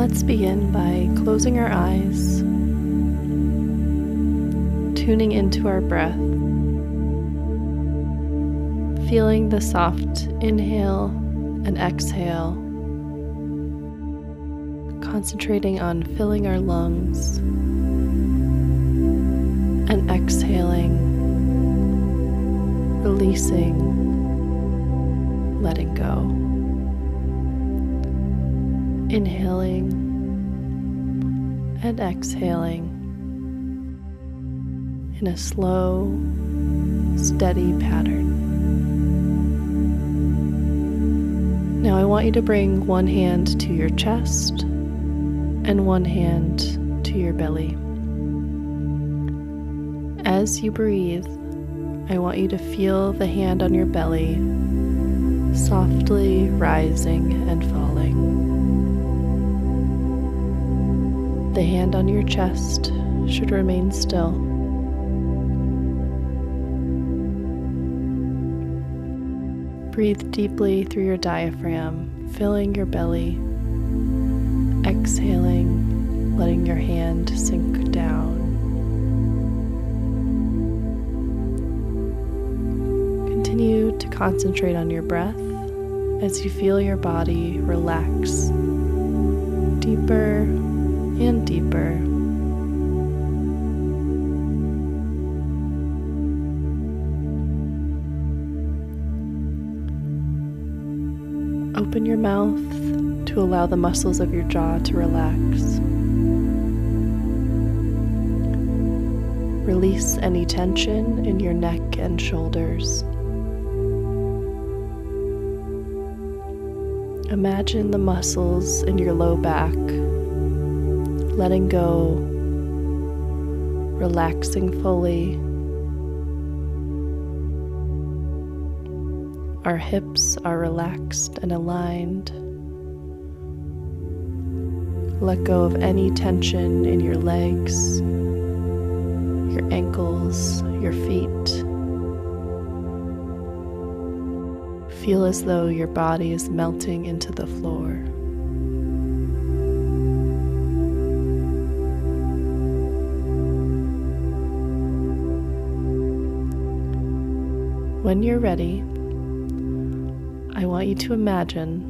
Let's begin by closing our eyes, tuning into our breath, feeling the soft inhale and exhale, concentrating on filling our lungs and exhaling, releasing, letting go. Inhaling and exhaling in a slow, steady pattern. Now, I want you to bring one hand to your chest and one hand to your belly. As you breathe, I want you to feel the hand on your belly softly rising and falling. The hand on your chest should remain still. Breathe deeply through your diaphragm, filling your belly, exhaling, letting your hand sink down. Continue to concentrate on your breath as you feel your body relax deeper and deeper. Open your mouth to allow the muscles of your jaw to relax. Release any tension in your neck and shoulders. Imagine the muscles in your low back letting go, relaxing fully. Our hips are relaxed and aligned. Let go of any tension in your legs, your ankles, your feet. Feel as though your body is melting into the floor. When you're ready, I want you to imagine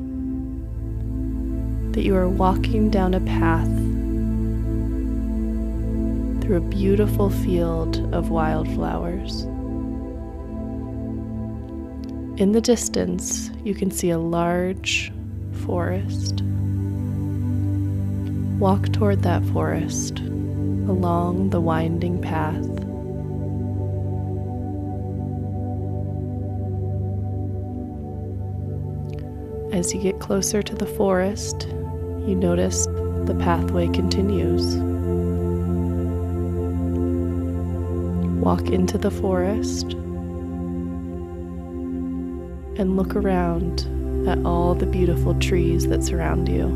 that you are walking down a path through a beautiful field of wildflowers. In the distance, you can see a large forest. Walk toward that forest along the winding path. As you get closer to the forest, you notice the pathway continues. Walk into the forest and look around at all the beautiful trees that surround you.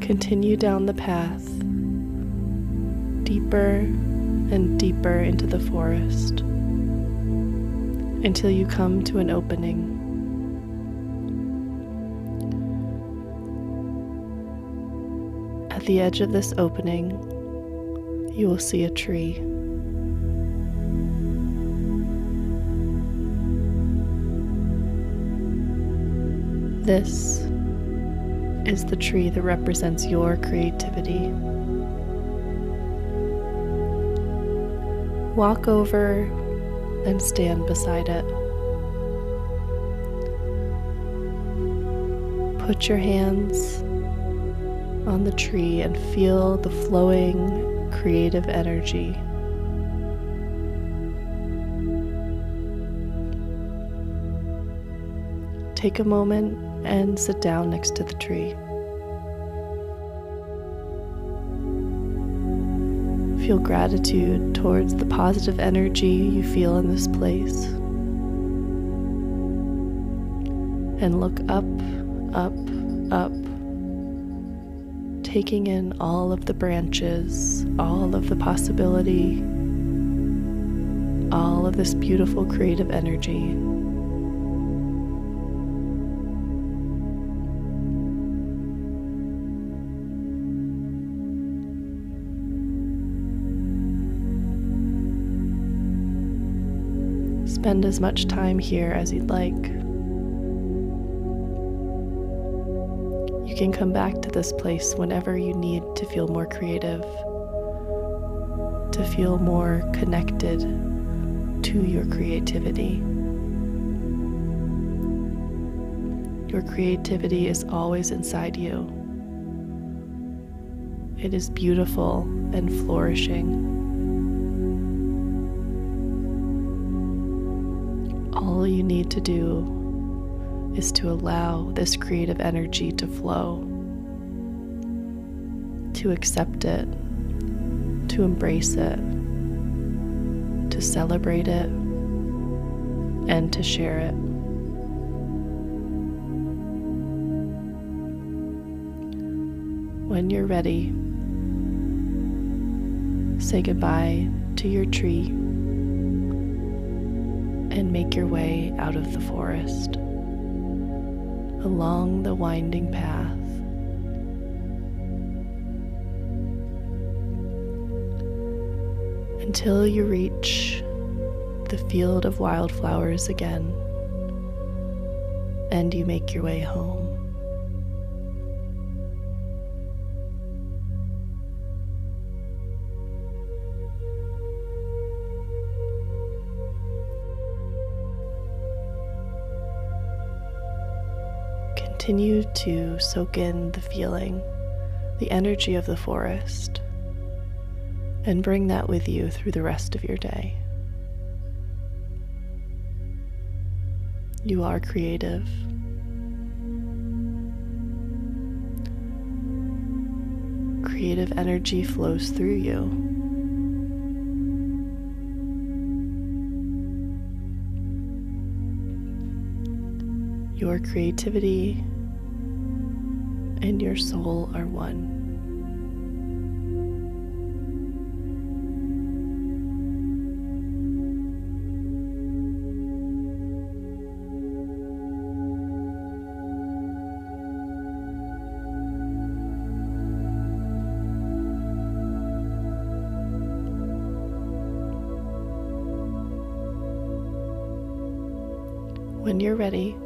Continue down the path deeper and deeper into the forest until you come to an opening. At the edge of this opening, you will see a tree. This is the tree that represents your creativity. Walk over and stand beside it. Put your hands on the tree and feel the flowing creative energy. Take a moment and sit down next to the tree. Feel gratitude towards the positive energy you feel in this place. And look up, up, up, taking in all of the branches, all of the possibility, all of this beautiful creative energy. Spend as much time here as you'd like. You can come back to this place whenever you need to feel more creative to feel more connected to your creativity. Your creativity is always inside you. It is beautiful and flourishing. All you need to do is to allow this creative energy to flow, to accept it to embrace it, to celebrate it, and to share it. When you're ready, say goodbye to your tree and make your way out of the forest along the winding path until you reach the field of wildflowers again and you make your way home. Continue to soak in the feeling, the energy of the forest and bring that with you through the rest of your day. You are creative. Creative energy flows through you. Your creativity and your soul are one. When you're ready,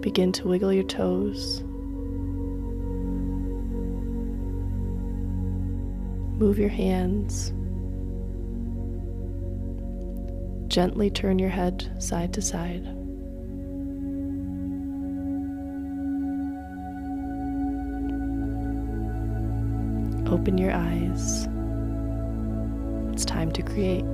begin to wiggle your toes. Move your hands. Gently turn your head side to side. Open your eyes. It's time to create.